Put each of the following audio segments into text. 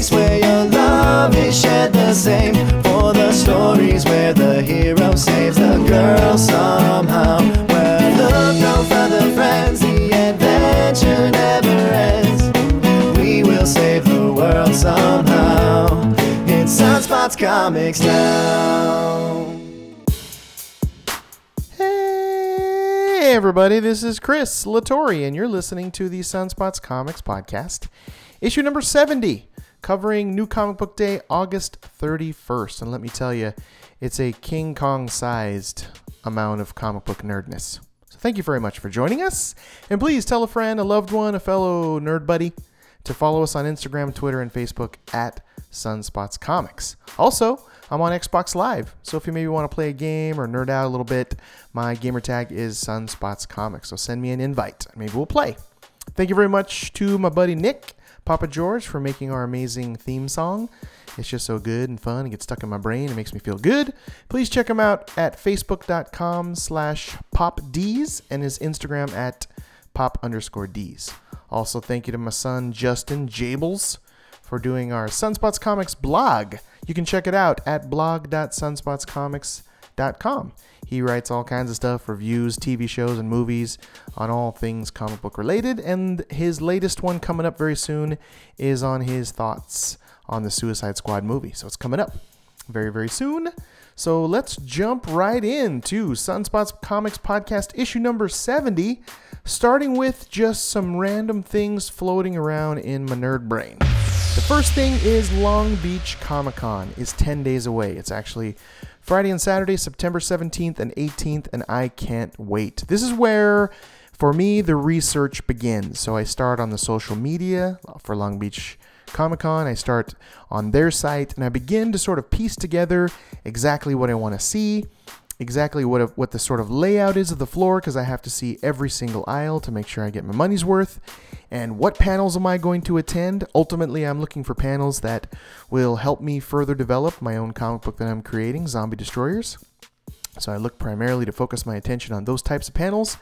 comics where your love is shared the same. For the stories where the hero saves the girl somehow. Where look no further, friends, the adventure never ends. We will save the world somehow. It's Sunspots Comics now. Hey, everybody, this is Chris Latore, and you're listening to the Sunspots Comics Podcast, issue number 70, covering New Comic Book Day, August 31st. And let me tell you, it's a King Kong sized amount of comic book nerdness. So thank you very much for joining us. And please tell a friend, a loved one, a fellow nerd buddy to follow us on Instagram, Twitter, and Facebook at Sunspots Comics. Also, I'm on Xbox Live, so if you maybe want to play a game or nerd out a little bit, my gamer tag is Sunspots Comics. So send me an invite. Maybe we'll play. Thank you very much to my buddy Nick, Papa George, for making our amazing theme song. It's just so good and fun. It gets stuck in my brain. It makes me feel good. Please check him out at facebook.com slash popds and his Instagram at pop underscore ds. Also, thank you to my son Justin Jables for doing our Sunspots Comics blog. You can check it out at blog.sunspotscomics.com. He writes all kinds of stuff, reviews, TV shows, and movies on all things comic book related. And his latest one coming up very soon is on his thoughts on the Suicide Squad movie. So it's coming up very, very soon. So let's jump right into Sunspots Comics Podcast issue number 70, starting with just some random things floating around in my nerd brain. The first thing is Long Beach Comic Con is 10 days away. It's actually Friday and Saturday, September 17th and 18th, and I can't wait. This is where, for me, the research begins. So I start on the social media for Long Beach Comic Con. I start on their site and I begin to sort of piece together exactly what I want to see, exactly what what the sort of layout is of the floor because I have to see every single aisle to make sure I get my money's worth. And what panels am I going to attend? Ultimately, I'm looking for panels that will help me further develop my own comic book that I'm creating, Zombie Destroyers. So I look primarily to focus my attention on those types of panels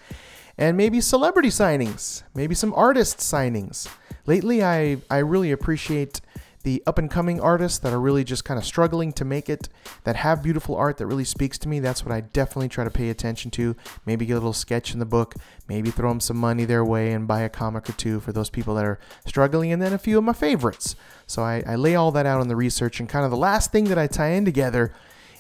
and maybe celebrity signings, maybe some artist signings. Lately, I, I really appreciate the up and coming artists that are really just kind of struggling to make it, that have beautiful art that really speaks to me. That's what I definitely try to pay attention to. Maybe get a little sketch in the book, maybe throw them some money their way and buy a comic or two for those people that are struggling, and then a few of my favorites. So I, I lay all that out in the research, and kind of the last thing that I tie in together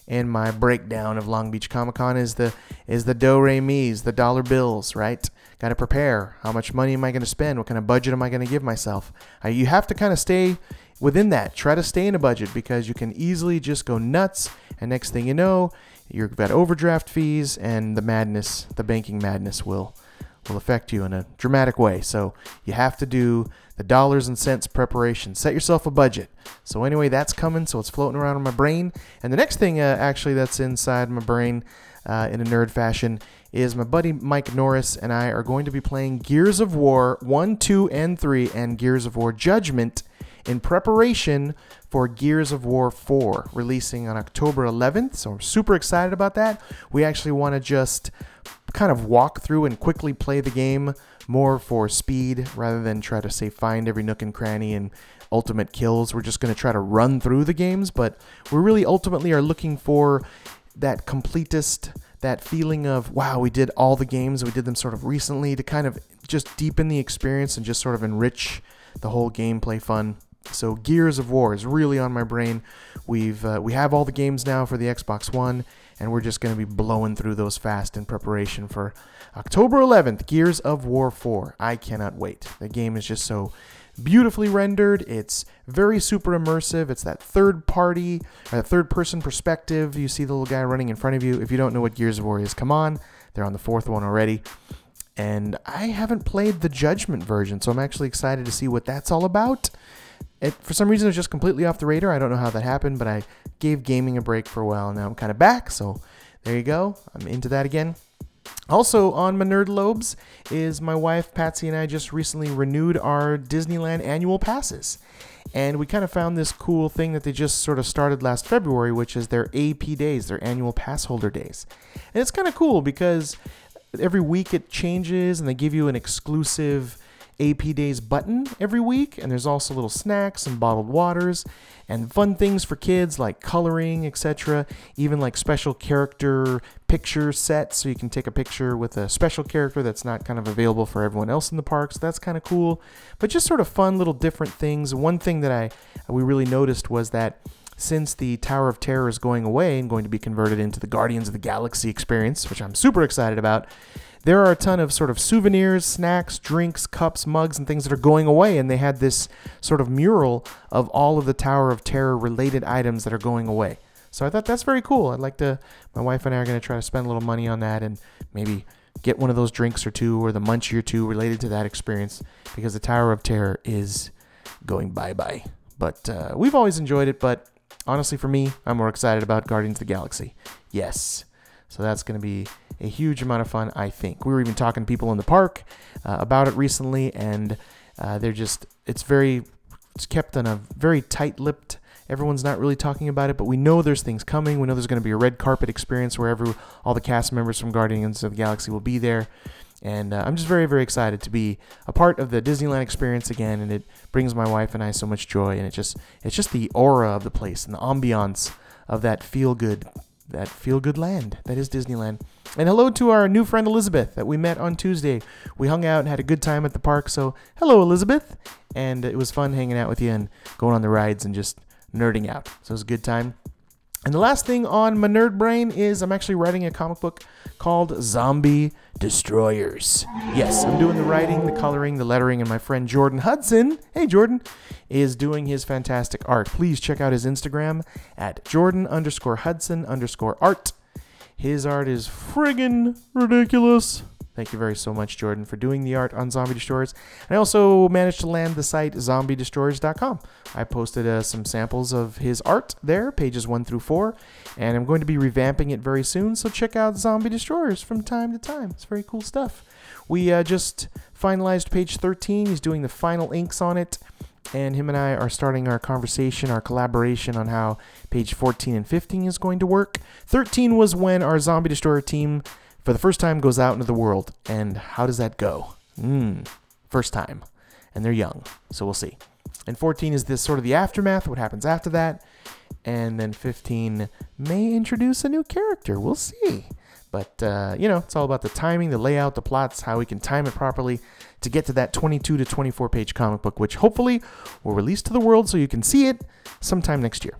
in my breakdown of Long Beach Comic Con is the is the do re mi's, the dollar bills, right? Got to prepare. How much money am I going to spend? What kind of budget am I going to give myself? Uh, you have to kind of stay within that. Try to stay in a budget because you can easily just go nuts, and next thing you know, you've got overdraft fees, and the madness, the banking madness, will will affect you in a dramatic way. So you have to do the dollars and cents preparation. Set yourself a budget. So anyway, that's coming. So it's floating around in my brain. And the next thing, uh, actually, that's inside my brain uh, in a nerd fashion is my buddy Mike Norris and I are going to be playing Gears of War 1, 2, and 3 and Gears of War Judgment in preparation for Gears of War 4 releasing on October 11th. So I'm super excited about that. We actually want to just kind of walk through and quickly play the game more for speed rather than try to say find every nook and cranny and ultimate kills. We're just going to try to run through the games, but we really ultimately are looking for that completest that feeling of wow we did all the games we did them sort of recently to kind of just deepen the experience and just sort of enrich the whole gameplay fun so Gears of War is really on my brain. We've uh, we have all the games now for the Xbox One, and we're just going to be blowing through those fast in preparation for October 11th. Gears of War 4. I cannot wait. The game is just so beautifully rendered. It's very super immersive. It's that third party, or third person perspective. You see the little guy running in front of you. If you don't know what Gears of War is, come on. They're on the fourth one already. And I haven't played the Judgment version, so I'm actually excited to see what that's all about. It, for some reason, it was just completely off the radar. I don't know how that happened, but I gave gaming a break for a while. Now I'm kind of back, so there you go. I'm into that again. Also on my nerd lobes is my wife Patsy and I just recently renewed our Disneyland annual passes. And we kind of found this cool thing that they just sort of started last February, which is their AP days, their annual pass holder days. And it's kind of cool because every week it changes and they give you an exclusive AP Days button every week, and there's also little snacks and bottled waters and fun things for kids like coloring, etc. Even like special character picture sets, so you can take a picture with a special character that's not kind of available for everyone else in the park. So That's kind of cool. But just sort of fun little different things. One thing that I we really noticed was that since the Tower of Terror is going away and going to be converted into the Guardians of the Galaxy experience, which I'm super excited about, there are a ton of sort of souvenirs, snacks, drinks, cups, mugs, and things that are going away. And they had this sort of mural of all of the Tower of Terror related items that are going away. So I thought that's very cool. I'd like to, my wife and I are going to try to spend a little money on that and maybe get one of those drinks or two or the munchie or two related to that experience because the Tower of Terror is going bye bye. But uh, we've always enjoyed it, but honestly, for me, I'm more excited about Guardians of the Galaxy. Yes. So that's going to be a huge amount of fun, I think. We were even talking to people in the park uh, about it recently, and uh, they're just, it's very, it's kept on a very tight lipped. Everyone's not really talking about it, but we know there's things coming. We know there's going to be a red carpet experience where every, all the cast members from Guardians of the Galaxy will be there. And uh, I'm just very, very excited to be a part of the Disneyland experience again, and it brings my wife and I so much joy. And it just, it's just the aura of the place and the ambiance of that feel good, that feel good land that is Disneyland. And hello to our new friend Elizabeth that we met on Tuesday. We hung out and had a good time at the park. So hello, Elizabeth, and it was fun hanging out with you and going on the rides and just nerding out. So it was a good time. And the last thing on my nerd brain is I'm actually writing a comic book called Zombie Destroyers. Yes, I'm doing the writing, the coloring, the lettering, and my friend Jordan Hudson, hey Jordan, is doing his fantastic art. Please check out his Instagram at Jordan underscore Hudson underscore art. His art is friggin' ridiculous. Thank you very so much, Jordan, for doing the art on Zombie Destroyers. I also managed to land the site zombiedestroyers.com. I posted uh, some samples of his art there, pages one through four, and I'm going to be revamping it very soon. So check out Zombie Destroyers from time to time. It's very cool stuff. We uh, just finalized page 13. He's doing the final inks on it and him and I are starting our conversation, our collaboration on how page 14 and 15 is going to work. 13 was when our Zombie Destroyer team for the first time goes out into the world. And how does that go? Mm, first time. And they're young, so we'll see. And 14 is this sort of the aftermath, what happens after that. And then 15 may introduce a new character. We'll see. But, uh, you know, it's all about the timing, the layout, the plots, how we can time it properly to get to that 22 to 24 page comic book, which hopefully will release to the world so you can see it sometime next year.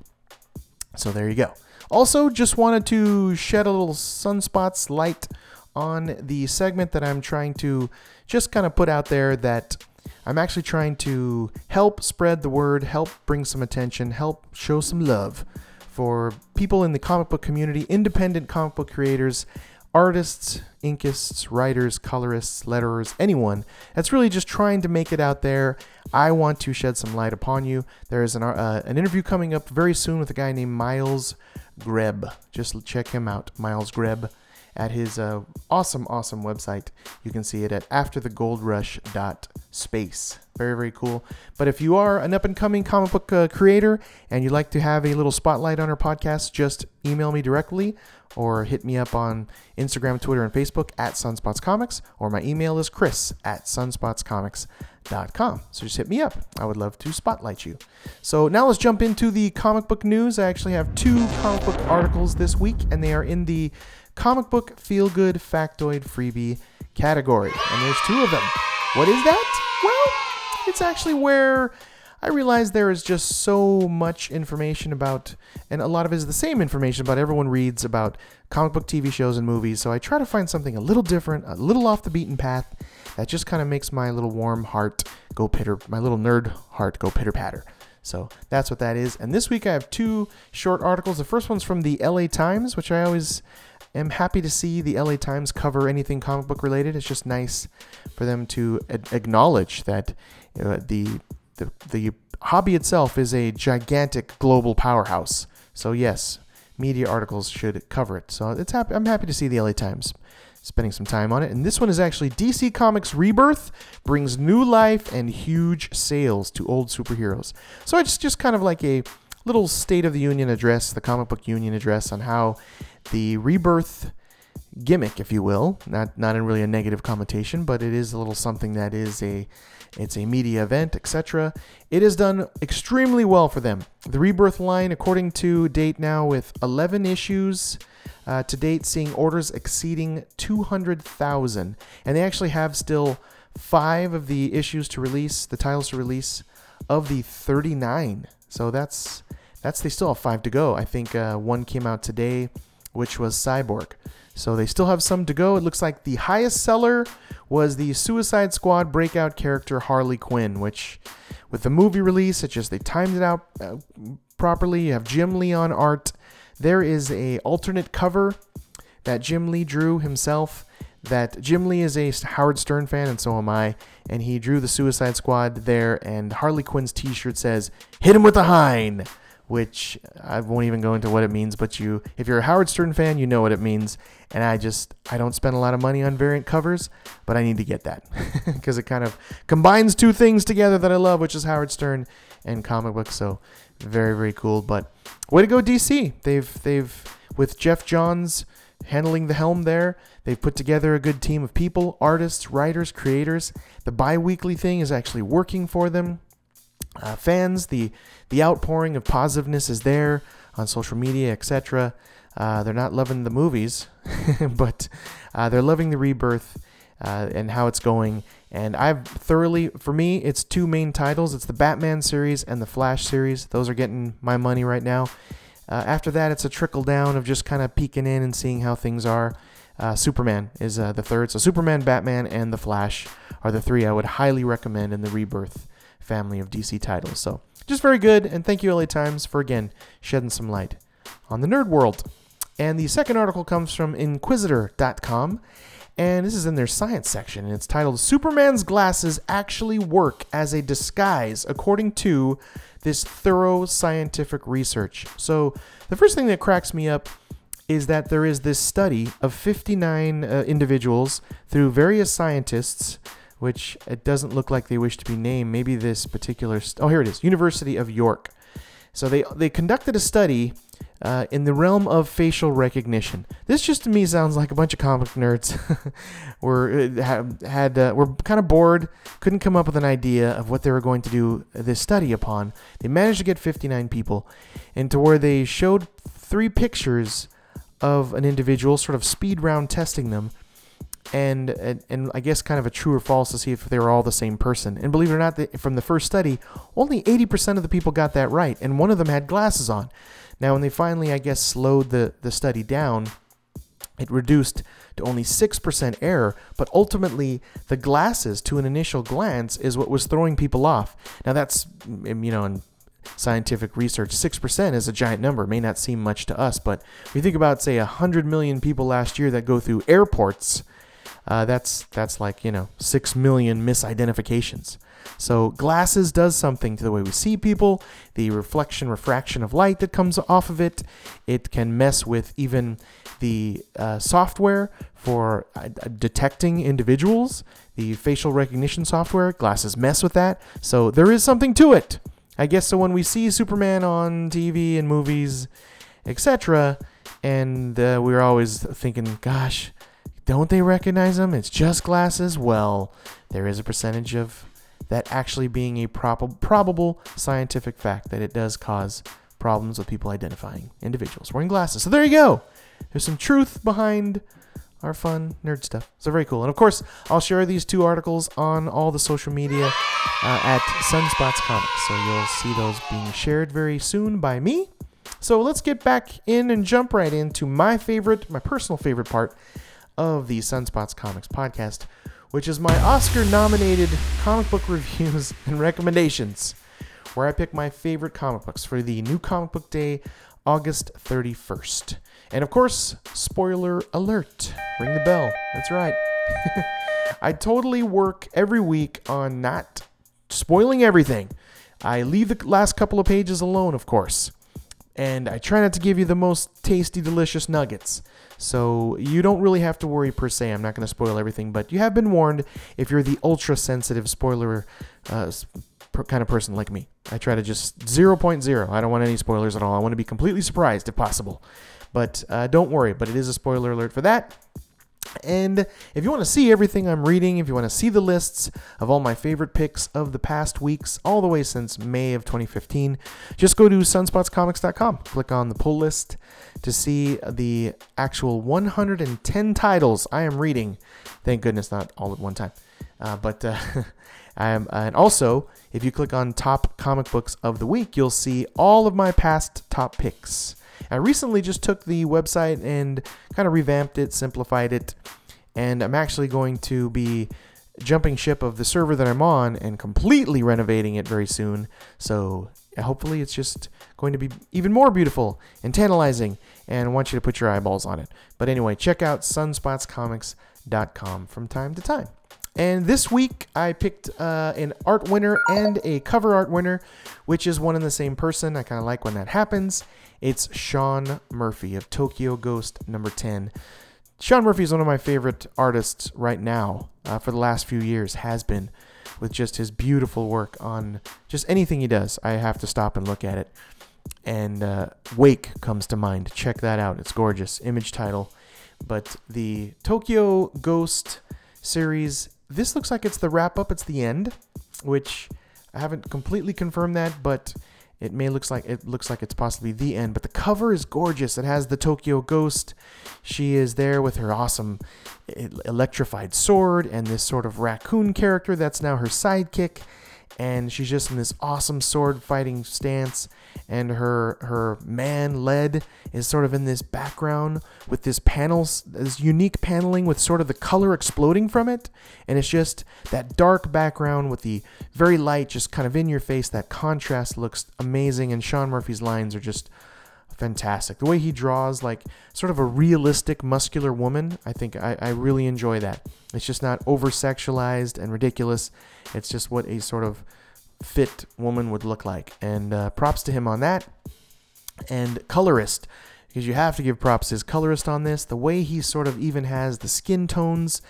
So there you go. Also, just wanted to shed a little sunspots light on the segment that I'm trying to just kind of put out there that I'm actually trying to help spread the word, help bring some attention, help show some love for people in the comic book community, independent comic book creators, artists, inkists, writers, colorists, letterers, anyone that's really just trying to make it out there. I want to shed some light upon you. There is an, uh, an interview coming up very soon with a guy named Miles Greb. Just check him out, Miles Greb, at his uh, awesome, awesome website. You can see it at afterthegoldrush.space. Very, very cool. But if you are an up and coming comic book uh, creator and you'd like to have a little spotlight on our podcast, just email me directly or hit me up on Instagram, Twitter, and Facebook at Sunspots Comics, or my email is chris at sunspotscomics.com. So just hit me up. I would love to spotlight you. So now let's jump into the comic book news. I actually have two comic book articles this week, and they are in the comic book feel good factoid freebie category. And there's two of them. What is that? Well, it's actually where I realize there is just so much information about, and a lot of it is the same information about everyone reads about comic book TV shows and movies. So I try to find something a little different, a little off the beaten path that just kind of makes my little warm heart go pitter, my little nerd heart go pitter patter. So that's what that is. And this week I have two short articles. The first one's from the LA Times, which I always am happy to see the LA Times cover anything comic book related. It's just nice for them to ad- acknowledge that the the the hobby itself is a gigantic global powerhouse. So yes, media articles should cover it. So it's happy, I'm happy to see the LA Times spending some time on it. And this one is actually DC Comics Rebirth brings new life and huge sales to old superheroes. So it's just kind of like a little State of the Union address, the comic book union address on how the Rebirth gimmick, if you will. Not not in really a negative connotation, but it is a little something that is a it's a media event, etc. It has done extremely well for them. The Rebirth line, according to date now, with 11 issues uh, to date, seeing orders exceeding 200,000, and they actually have still five of the issues to release, the titles to release of the 39. So that's that's they still have five to go. I think uh, one came out today, which was Cyborg. So they still have some to go. It looks like the highest seller was the Suicide Squad breakout character Harley Quinn, which with the movie release, it just they timed it out uh, properly. You have Jim Lee on art. There is a alternate cover that Jim Lee drew himself. That Jim Lee is a Howard Stern fan, and so am I. And he drew the Suicide Squad there, and Harley Quinn's T-shirt says "Hit him with a Hein." Which I won't even go into what it means, but you if you're a Howard Stern fan, you know what it means. And I just I don't spend a lot of money on variant covers, but I need to get that because it kind of combines two things together that I love, which is Howard Stern and comic books. So very very cool. But way to go DC. They've they've with Geoff Johns handling the helm there. They've put together a good team of people, artists, writers, creators. The bi-weekly thing is actually working for them uh, fans. The the outpouring of positiveness is there on social media, etc. Uh, they're not loving the movies, but uh, they're loving the rebirth uh, and how it's going. And I've thoroughly, for me, it's two main titles. It's the Batman series and the Flash series. Those are getting my money right now. Uh, after that, it's a trickle down of just kind of peeking in and seeing how things are. Uh, Superman is the third. So Superman, Batman, and the Flash are the three I would highly recommend in the Rebirth family of DC titles. So just very good, and thank you, LA Times, for again shedding some light on the nerd world. And the second article comes from Inquisitr.com, and this is in their science section, and it's titled Superman's Glasses Actually Work as a Disguise, according to this thorough scientific research. So, the first thing that cracks me up is that there is this study of 59 uh, individuals through various scientists which it doesn't look like they wish to be named. Maybe this particular. St- oh, here it is University of York. So they, they conducted a study uh, in the realm of facial recognition. This just to me sounds like a bunch of comic nerds were uh, had, uh, were kind of bored, couldn't come up with an idea of what they were going to do this study upon. They managed to get 59 people, into where they showed three pictures of an individual, sort of speed round testing them and, and, and I guess kind of a true or false to see if they were all the same person. And believe it or not, the, from the first study, only 80% of the people got that right, and one of them had glasses on. Now, when they finally, I guess, slowed the, the study down, it reduced to only 6% error, but ultimately, the glasses, to an initial glance, is what was throwing people off. Now, that's, mm, you know, in scientific research, 6% is a giant number. It may not seem much to us, but you think about, say, 100 million people last year that go through airports, uh, that's that's like you know six million misidentifications. So glasses does something to the way we see people, the reflection refraction of light that comes off of it. It can mess with even the uh, software for uh, detecting individuals, the facial recognition software. Glasses mess with that. So there is something to it. I guess so when we see Superman on TV and movies, etc., and uh, we're always thinking, gosh, don't they recognize them? It's just glasses. Well, there is a percentage of that actually being a prob- probable scientific fact that it does cause problems with people identifying individuals wearing glasses. So there you go. There's some truth behind our fun nerd stuff. So very cool. And of course, I'll share these two articles on all the social media uh, at Sunspots Comics. So you'll see those being shared very soon by me. So let's get back in and jump right into my favorite, my personal favorite part, of the Sunspots Comics podcast, which is my Oscar nominated comic book reviews and recommendations, where I pick my favorite comic books for the new comic book day, August 31st. And of course, spoiler alert ring the bell. That's right. I totally work every week on not spoiling everything. I leave the last couple of pages alone, of course. And I try not to give you the most tasty, delicious nuggets. So you don't really have to worry per se. I'm not going to spoil everything, but you have been warned if you're the ultra sensitive spoiler uh, kind of person like me. I try to just 0.0. I don't want any spoilers at all. I want to be completely surprised if possible. But uh, don't worry, but it is a spoiler alert for that. And if you want to see everything I'm reading, if you want to see the lists of all my favorite picks of the past weeks, all the way since May of 2015, just go to sunspotscomics.com. Click on the pull list to see the actual 110 titles I am reading. Thank goodness, not all at one time. Uh, but uh, I am, and also, if you click on top comic books of the week, you'll see all of my past top picks. I recently just took the website and kind of revamped it, simplified it, and I'm actually going to be jumping ship of the server that I'm on and completely renovating it very soon. So hopefully it's just going to be even more beautiful and tantalizing and I want you to put your eyeballs on it. But anyway, check out sunspotscomics.com from time to time. And this week I picked uh, an art winner and a cover art winner, which is one and the same person. I kind of like when that happens. It's Sean Murphy of Tokyo Ghost number 10. Sean Murphy is one of my favorite artists right now uh, for the last few years, has been, with just his beautiful work on just anything he does. I have to stop and look at it. And uh, Wake comes to mind. Check that out. It's gorgeous. Image title. But the Tokyo Ghost series, this looks like it's the wrap up, it's the end, which I haven't completely confirmed that, but it may looks like it looks like it's possibly the end, but the cover is gorgeous. It has the Tokyo Ghost. She is there with her awesome electrified sword and this sort of raccoon character that's now her sidekick and she's just in this awesome sword fighting stance and her her man led is sort of in this background with this panels this unique paneling with sort of the color exploding from it and it's just that dark background with the very light just kind of in your face. That contrast looks amazing and Sean Murphy's lines are just fantastic the way he draws like sort of a realistic muscular woman I think I, I really enjoy that it's just not over sexualized and ridiculous it's just what a sort of fit woman would look like. And uh, props to him on that. And colorist, because you have to give props to his colorist on this. The way he sort of even has the skin tones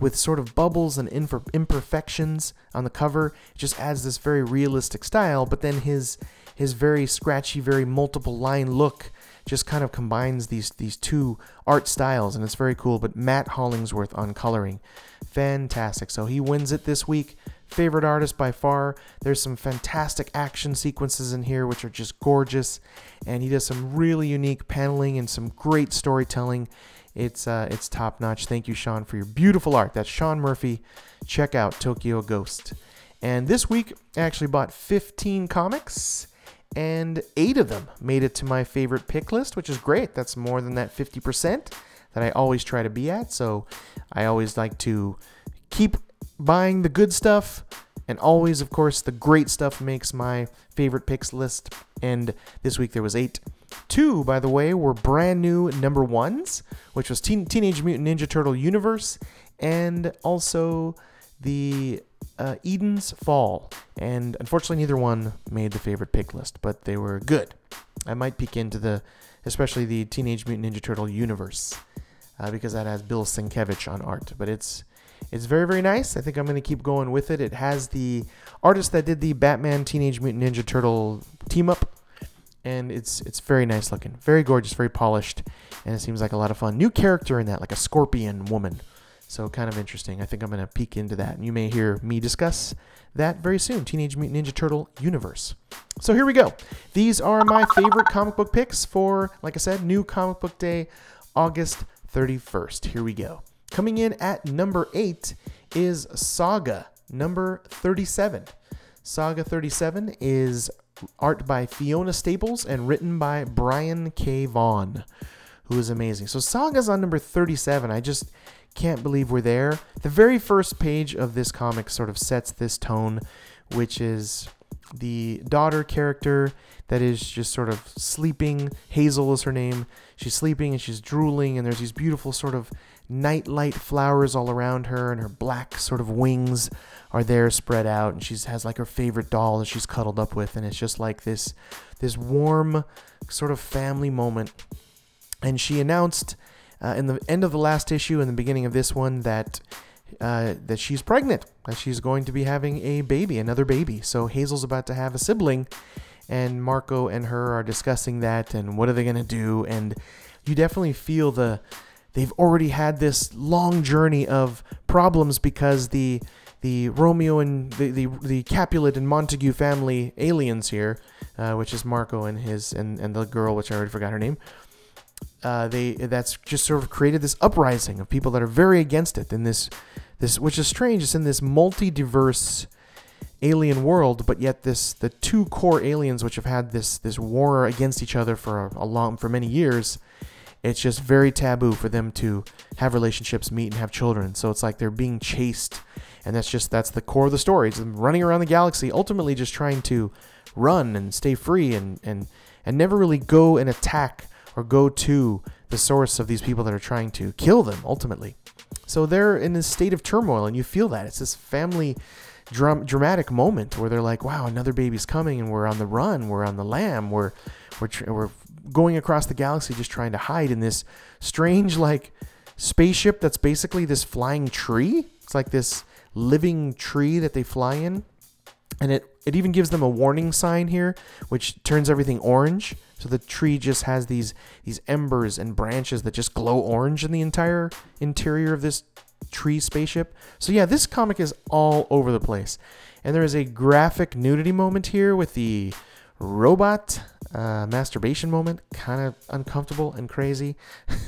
with sort of bubbles and imperfections on the cover just adds this very realistic style. But then his his very scratchy, very multiple line look just kind of combines these these two art styles, and it's very cool. But Matt Hollingsworth on coloring, fantastic. So he wins it this week favorite artist by far. There's some fantastic action sequences in here, which are just gorgeous, and he does some really unique paneling and some great storytelling. It's uh, it's top notch. Thank you, Sean, for your beautiful art. That's Sean Murphy. Check out Tokyo Ghost. And this week, I actually bought 15 comics, and eight of them made it to my favorite pick list, which is great. That's more than that 50% that I always try to be at. So I always like to keep buying the good stuff, and always, of course, the great stuff makes my favorite picks list. And this week there was eight. Two, by the way, were brand new number ones, which was Teen- Teenage Mutant Ninja Turtle Universe, and also the uh, Eden's Fall. And unfortunately, neither one made the favorite pick list, but they were good. I might peek into the, especially the Teenage Mutant Ninja Turtle universe, uh, because that has Bill Sienkiewicz on art. But it's it's very, very nice. I think I'm going to keep going with it. It has the artist that did the Batman Teenage Mutant Ninja Turtle team up, and it's it's very nice looking, very gorgeous, very polished, and it seems like a lot of fun. New character in that, like a scorpion woman. So kind of interesting. I think I'm going to peek into that, and you may hear me discuss that very soon. Teenage Mutant Ninja Turtle universe. So here we go. These are my favorite comic book picks for, like I said, new comic book day, August 31st. Here we go. Coming in at number eight is Saga, number 37. Saga 37 is art by Fiona Staples and written by Brian K. Vaughan, who is amazing. So Saga's on number 37. I just can't believe we're there. The very first page of this comic sort of sets this tone, which is the daughter character that is just sort of sleeping. Hazel is her name. She's sleeping and she's drooling, and there's these beautiful sort of nightlight flowers all around her, and her black sort of wings are there spread out, and she has like her favorite doll that she's cuddled up with, and it's just like this this warm sort of family moment. And she announced uh, in the end of the last issue and the beginning of this one that uh, that she's pregnant, that she's going to be having a baby, another baby. So Hazel's about to have a sibling, and Marco and her are discussing that and what are they going to do. And you definitely feel the they've already had this long journey of problems because the the Romeo and the the, the Capulet and Montague family aliens here, uh, which is Marco and his and, and the girl, which I already forgot her name. Uh, they that's just sort of created this uprising of people that are very against it in this this which is strange. It's in this multi-diverse alien world, but yet this the two core aliens which have had this this war against each other for a, a long for many years. It's just very taboo for them to have relationships, meet, and have children. So it's like they're being chased, and that's just that's the core of the story. It's them running around the galaxy, ultimately just trying to run and stay free, and and and never really go and attack or go to the source of these people that are trying to kill them ultimately. So they're in a state of turmoil, and you feel that it's this family dram- dramatic moment where they're like, "Wow, another baby's coming, and we're on the run. We're on the lam. We're we're tr- we're going across the galaxy, just trying to hide in this strange like spaceship that's basically this flying tree. It's like this living tree that they fly in, and it it even gives them a warning sign here, which turns everything orange. So the tree just has these these embers and branches that just glow orange in the entire interior of this tree spaceship. So yeah, this comic is all over the place. And there is a graphic nudity moment here with the robot uh, masturbation moment, kind of uncomfortable and crazy.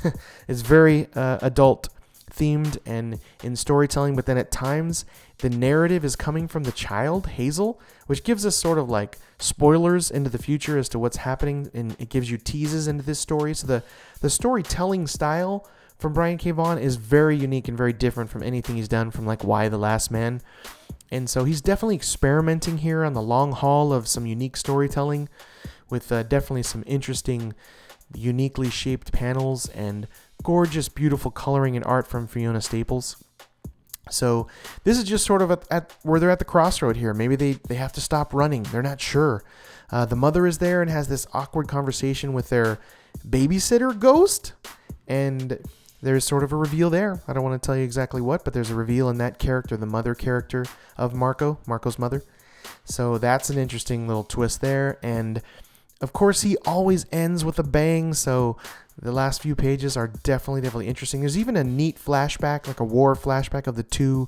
it's very uh, adult themed and in storytelling, but then at times the narrative is coming from the child, Hazel, which gives us sort of like spoilers into the future as to what's happening, and it gives you teases into this story. So the the storytelling style from Brian K. Vaughan is very unique and very different from anything he's done from like Y: The Last Man. And so he's definitely experimenting here on the long haul of some unique storytelling with uh, definitely some interesting, uniquely shaped panels and gorgeous, beautiful coloring and art from Fiona Staples. So this is just sort of at, at where they're at the crossroad here. Maybe they, they have to stop running. They're not sure. Uh, the mother is there and has this awkward conversation with their babysitter ghost. And there's sort of a reveal there. I don't want to tell you exactly what, but there's a reveal in that character, the mother character of Marco, Marco's mother. So that's an interesting little twist there. And of course, he always ends with a bang. So the last few pages are definitely, definitely interesting. There's even a neat flashback, like a war flashback of the two,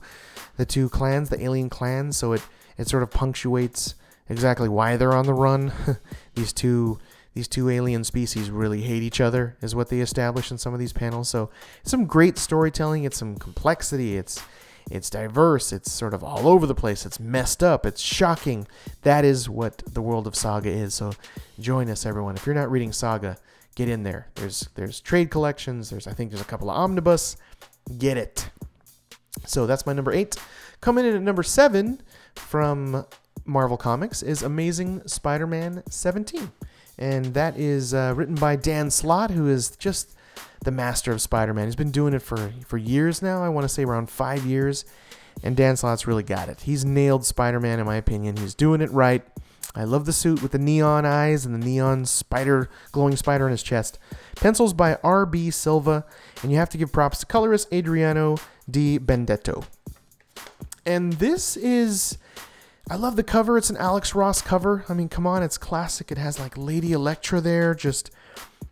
the two clans, the alien clans. So it it sort of punctuates exactly why they're on the run. These two these two alien species really hate each other is what they establish in some of these panels. So some great storytelling. It's some complexity. It's it's diverse. It's sort of all over the place. It's messed up. It's shocking. That is what the world of saga is. So join us everyone. If you're not reading saga get in there there's there's trade collections there's i think there's a couple of omnibus get it so that's my number eight coming in at number seven from marvel comics is amazing spider-man 17 and that is uh, written by Dan Slott, who is just the master of Spider-Man. He's been doing it for for years now. I want to say around five years, and Dan Slott's really got it. He's nailed Spider-Man in my opinion. He's doing it right. I love the suit with the neon eyes and the neon spider, glowing spider on his chest. Pencils by R.B. Silva, and you have to give props to colorist Adriano Di Bendetto. And this is I love the cover. It's an Alex Ross cover. I mean, come on, it's classic. It has like Lady Elektra there, just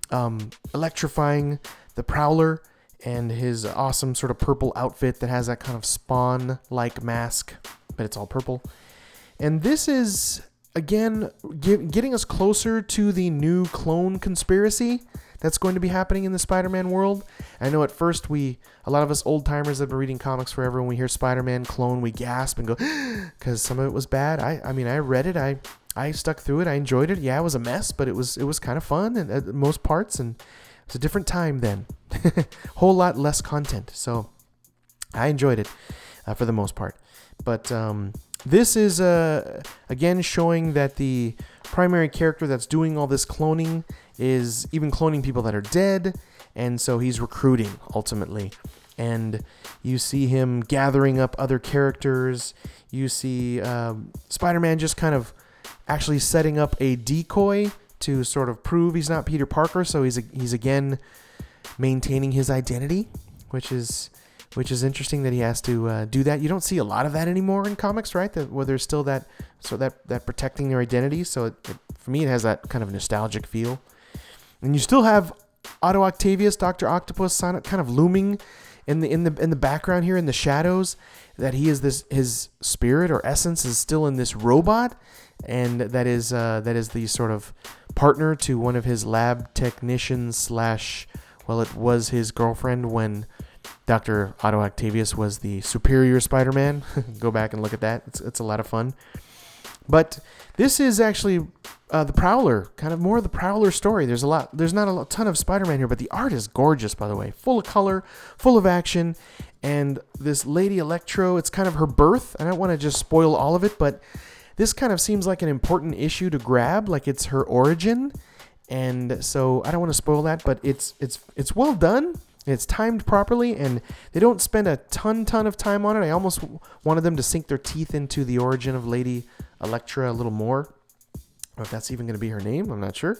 um, electrifying the Prowler and his awesome sort of purple outfit that has that kind of spawn like mask, but it's all purple. And this is, again, get, getting us closer to the new clone conspiracy that's going to be happening in the Spider-Man world. I know at first we, a lot of us old timers have been reading comics forever, when we hear Spider-Man clone, we gasp and go, because some of it was bad. I, I mean, I read it, I, I stuck through it, I enjoyed it. Yeah, it was a mess, but it was, it was kind of fun and at most parts, and it's a different time then, whole lot less content. So I enjoyed it uh, for the most part, but um, this is uh, again showing that the primary character that's doing all this cloning is even cloning people that are dead, and so he's recruiting ultimately. And you see him gathering up other characters. You see um, Spider Man just kind of actually setting up a decoy to sort of prove he's not Peter Parker. So he's he's again maintaining his identity, which is which is interesting that he has to uh, do that. You don't see a lot of that anymore in comics, right? That where there's still that so that that protecting their identity. So it, it, for me, it has that kind of nostalgic feel. And you still have Otto Octavius, Doctor Octopus, kind of looming in the in the in the background here in the shadows. That he is this his spirit or essence is still in this robot, and that is uh, that is the sort of partner to one of his lab technicians slash. Well, it was his girlfriend when Dr. Otto Octavius was the superior Spider Man. Go back and look at that. It's, it's a lot of fun. But this is actually uh, the Prowler, kind of more of the Prowler story. There's a lot, there's not a ton of Spider-Man here, but the art is gorgeous, by the way, full of color, full of action, and this Lady Electro, it's kind of her birth. I don't want to just spoil all of it, but this kind of seems like an important issue to grab, like it's her origin, and so I don't want to spoil that, but it's it's it's well done. It's timed properly, and they don't spend a ton ton of time on it. I almost wanted them to sink their teeth into the origin of Lady Electra a little more. Or if that's even going to be her name, I'm not sure.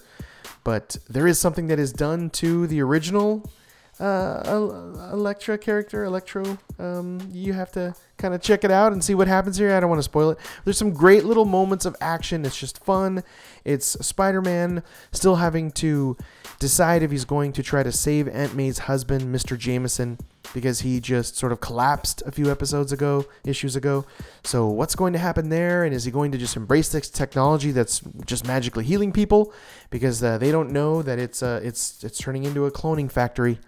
But there is something that is done to the original uh, Electra character, Electro. Um, you have to kind of check it out and see what happens here. I don't want to spoil it. There's some great little moments of action. It's just fun. It's Spider Man still having to decide if he's going to try to save Aunt May's husband, Mr. Jameson, because he just sort of collapsed a few episodes ago, issues ago. So, what's going to happen there? And is he going to just embrace this technology that's just magically healing people? Because uh, they don't know that it's uh, it's it's turning into a cloning factory.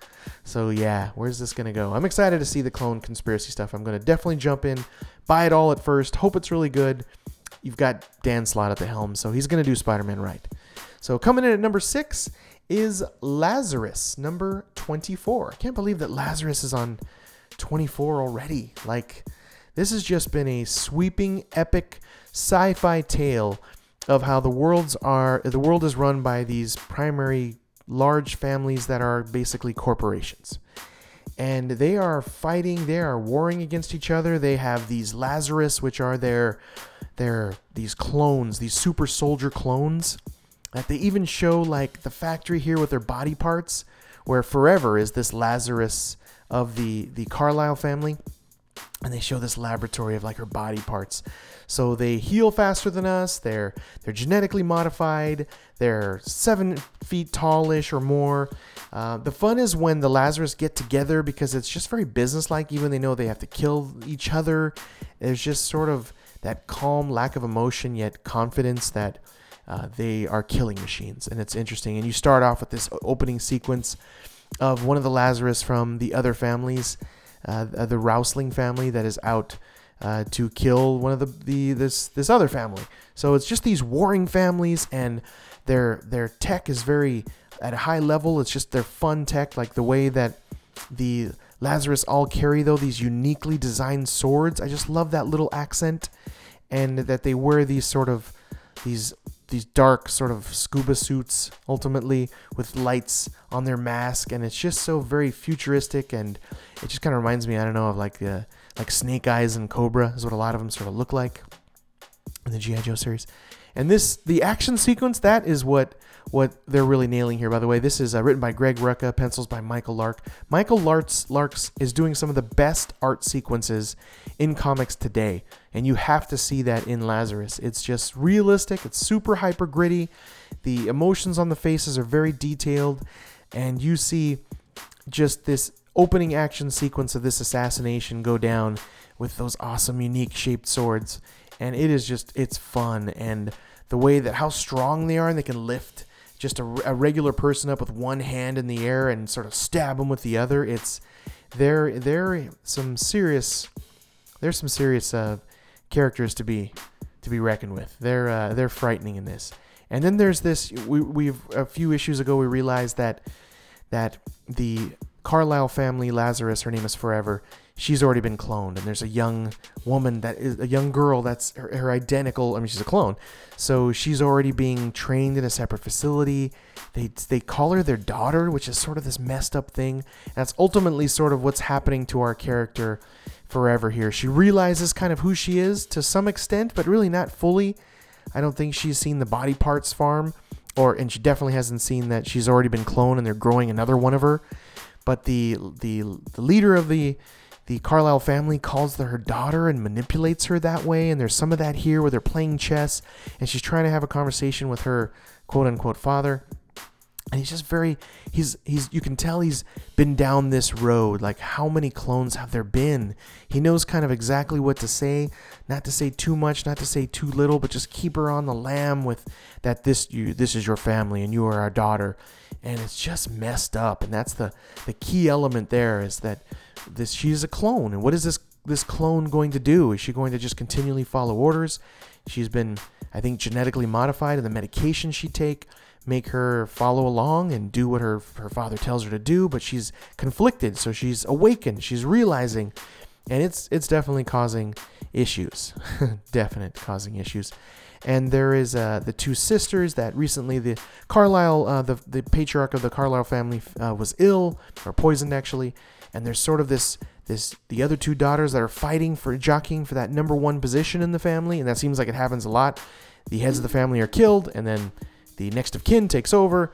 So, yeah, where's this going to go? I'm excited to see the clone conspiracy stuff. I'm going to definitely jump in, buy it all at first, hope it's really good. You've got Dan Slott at the helm, so he's going to do Spider Man right. So, coming in at number six is Lazarus, number 24. I can't believe that Lazarus is on 24 already. Like, this has just been a sweeping, epic sci fi tale of how the worlds are the world is run by these primary large families that are basically corporations and they are fighting they are warring against each other they have these lazarus which are their their these clones these super soldier clones they even show like the factory here with their body parts, where Forever is this Lazarus of the the Carlyle family, and they show this laboratory of like her body parts. So they heal faster than us. They're they're genetically modified. They're seven feet tallish or more. Uh, the fun is when the Lazarus get together because it's just very businesslike. Even they know they have to kill each other. There's just sort of that calm lack of emotion yet confidence that uh, they are killing machines, and it's interesting. And you start off with this opening sequence of one of the Lazarus from the other families, uh, the Rousling family that is out uh, to kill one of the, the this this other family. So it's just these warring families, and their their tech is very at a high level. It's just their fun tech, like the way that the Lazarus all carry though these uniquely designed swords. I just love that little accent, and that they wear these sort of these these dark sort of scuba suits ultimately with lights on their mask and it's just so very futuristic and it just kind of reminds me I don't know of like the like Snake Eyes and Cobra is what a lot of them sort of look like in the GI Joe series. And this the action sequence that is what what they're really nailing here. By the way, this is uh, written by Greg Rucka, pencils by Michael Lark. Michael Larks Larks is doing some of the best art sequences in comics today, and you have to see that in Lazarus. It's just realistic. It's super hyper gritty. The emotions on the faces are very detailed, and you see just this opening action sequence of this assassination go down with those awesome, unique shaped swords, and it is just it's fun and the way that how strong they are and they can lift just a, a regular person up with one hand in the air and sort of stab them with the other. It's they're they're some serious there's some serious uh, characters to be to be reckoned with. They're uh, they're frightening in this. And then there's this we we've a few issues ago we realized that that the Carlyle family Lazarus her name is Forever she's already been cloned and there's a young woman that is a young girl that's her, her, identical i mean she's a clone so she's already being trained in a separate facility they they call her their daughter which is sort of this messed up thing and that's ultimately sort of what's happening to our character forever here she realizes kind of who she is to some extent but really not fully i don't think she's seen the body parts farm or and she definitely hasn't seen that she's already been cloned and they're growing another one of her but the the the leader of the the Carlyle family calls her daughter and manipulates her that way. And there's some of that here where they're playing chess and she's trying to have a conversation with her quote unquote father. And he's just very he's he's you can tell he's been down this road. Like how many clones have there been? He knows kind of exactly what to say. Not to say too much not to say too little but just keep her on the lam with that this you this is your family and you are our daughter. And it's just messed up. And that's the the key element there is that this she's a clone. And what is this this clone going to do? Is she going to just continually follow orders? She's been i think genetically modified and the medication she take make her follow along and do what her her father tells her to do, but she's conflicted, so she's awakened, she's realizing, and it's it's definitely causing issues, definite causing issues. And there is uh, the two sisters that recently the Carlyle, uh, the the patriarch of the Carlyle family uh, was ill or poisoned actually, and there's sort of this this the other two daughters that are fighting for jockeying for that number one position in the family, and that seems like it happens a lot. The heads of the family are killed, and then the next of kin takes over,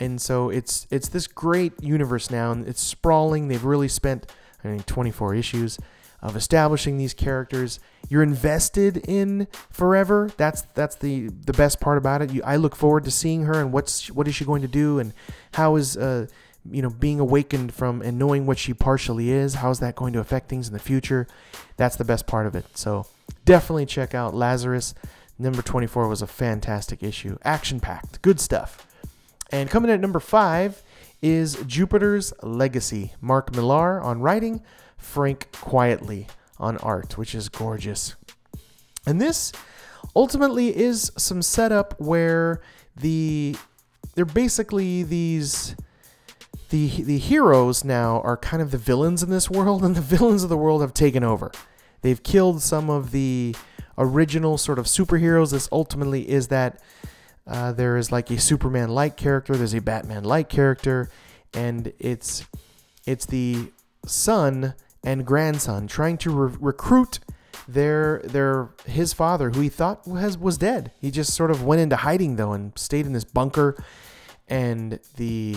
and so it's it's this great universe now, and it's sprawling. They've really spent I think 24 issues of establishing these characters. You're invested in forever. That's that's the the best part about it. You, I look forward to seeing her and what's what is she going to do and how is uh you know being awakened from and knowing what she partially is. How is that going to affect things in the future? That's the best part of it. So definitely check out Lazarus. Number 24 was a fantastic issue, action packed, good stuff. And coming at number five is Jupiter's Legacy. Mark Millar on writing, Frank Quitely on art, which is gorgeous. And this ultimately is some setup where the they're basically these the the heroes now are kind of the villains in this world, and the villains of the world have taken over. They've killed some of the original sort of superheroes. This ultimately is that uh, there is like a Superman like character, there's a Batman like character, and it's it's the son and grandson trying to re- recruit their their his father who he thought was was dead. He just sort of went into hiding though and stayed in this bunker and the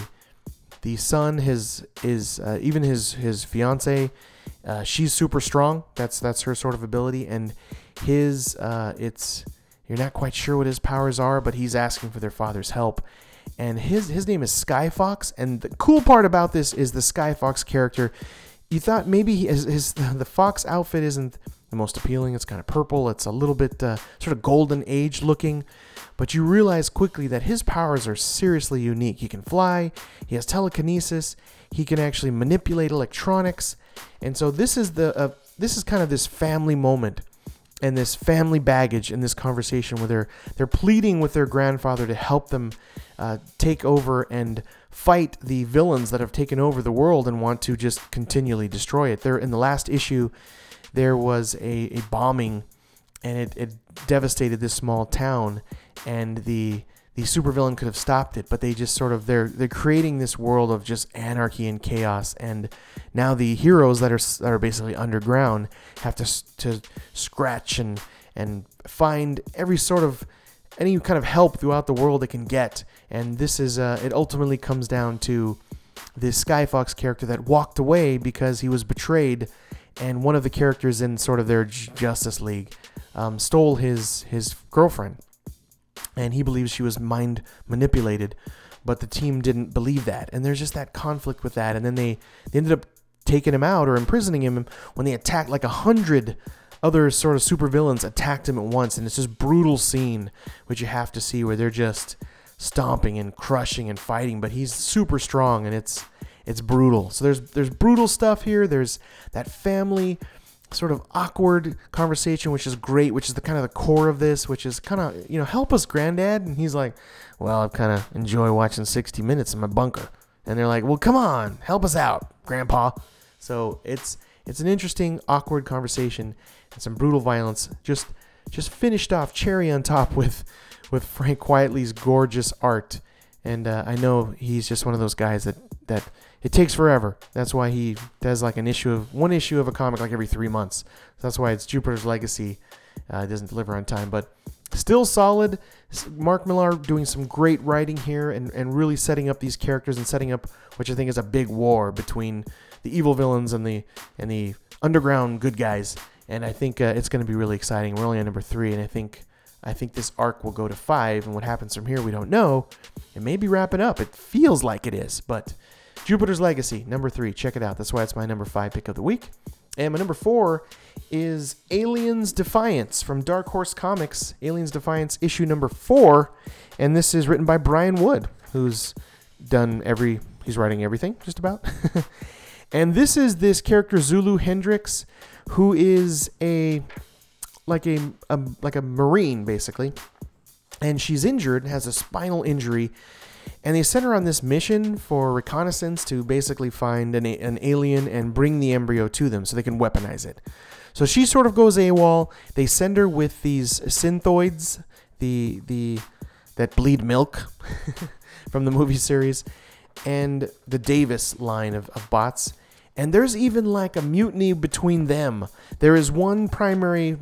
the son his is uh, even his his fiance uh, she's super strong. That's that's her sort of ability and his uh, it's you're not quite sure what his powers are, but he's asking for their father's help. And his his name is Skyfox. And the cool part about this is the Skyfox character. You thought maybe his, his the fox outfit isn't the most appealing. It's kind of purple. It's a little bit uh, sort of golden age looking. But you realize quickly that his powers are seriously unique. He can fly. He has telekinesis. He can actually manipulate electronics. And so this is the uh, this is kind of this family moment and this family baggage in this conversation where they're they're pleading with their grandfather to help them uh, take over and fight the villains that have taken over the world and want to just continually destroy it. There in the last issue, there was a, a bombing, and it, it devastated this small town, and the the supervillain could have stopped it, but they just sort of they're they're creating this world of just anarchy and chaos, and now the heroes that are that are basically underground have to to scratch and and find every sort of any kind of help throughout the world they can get, and this is uh, it ultimately comes down to this Skyfox character that walked away because he was betrayed, and one of the characters in sort of their Justice League um, stole his his girlfriend and he believes she was mind manipulated but the team didn't believe that. And there's just that conflict with that. And then they, they ended up taking him out or imprisoning him when they attacked like a hundred other sort of supervillains attacked him at once. And it's this brutal scene which you have to see where they're just stomping and crushing and fighting but he's super strong and it's it's brutal. So there's there's brutal stuff here. There's that family sort of awkward conversation, which is great, which is the kind of the core of this, which is kind of, you know, help us, granddad. And he's like, well, I kind of enjoy watching 60 Minutes in my bunker. And they're like, well, come on, help us out, grandpa. So it's it's an interesting, awkward conversation and some brutal violence. Just just finished off cherry on top with with Frank Quitely's gorgeous art. And uh, I know he's just one of those guys that that it takes forever. That's why he does like an issue of one issue of a comic like every three months. So that's why it's Jupiter's Legacy. Uh, doesn't deliver on time, but still solid. Mark Millar doing some great writing here and, and really setting up these characters and setting up which I think is a big war between the evil villains and the and the underground good guys. And I think uh, it's going to be really exciting. We're only on number three, and I think I think this arc will go to five, and what happens from here, we don't know. It may be wrapping up. It feels like it is, but Jupiter's Legacy, number three. Check it out. That's why it's my number five pick of the week. And my number four is Aliens Defiance from Dark Horse Comics. Aliens Defiance issue number four. And this is written by Brian Wood, who's done every, he's writing everything just about. and this is this character, Zulu Hendrix, who is a, like a, a like a Marine, basically. And she's injured, has a spinal injury and they sent her on this mission for reconnaissance to basically find an, an alien and bring the embryo to them so they can weaponize it. So she sort of goes AWOL. They send her with these synthoids, the the that bleed milk from the movie series, and the Davis line of, of bots. And there's even like a mutiny between them. There is one primary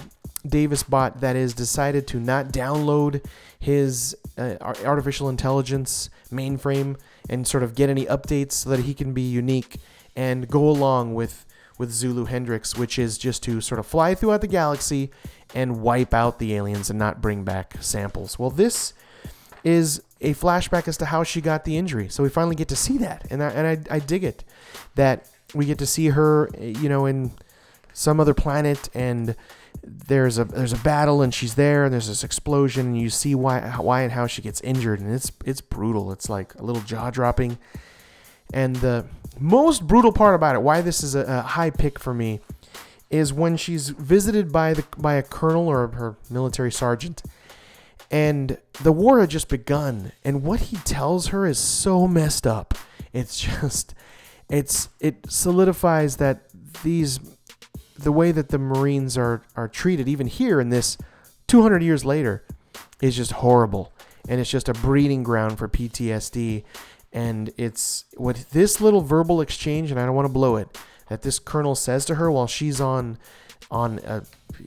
Davis bot that has decided to not download his uh, artificial intelligence mainframe and sort of get any updates so that he can be unique and go along with with Zulu Hendrix, which is just to sort of fly throughout the galaxy and wipe out the aliens and not bring back samples. Well, this is a flashback as to how she got the injury. So we finally get to see that, and I, and I, I dig it that we get to see her, you know, in some other planet and there's a there's a battle and she's there and there's this explosion and you see why why and how she gets injured and it's it's brutal. It's like a little jaw dropping. And the most brutal part about it, why this is a, a high pick for me, is when she's visited by the by a colonel or her military sergeant, and the war had just begun, and what he tells her is so messed up. It's just, it's it solidifies that these the way that the Marines are are treated, even here in this 200 years later, is just horrible, and it's just a breeding ground for PTSD. And it's what this little verbal exchange, and I don't want to blow it, that this colonel says to her while she's on on a,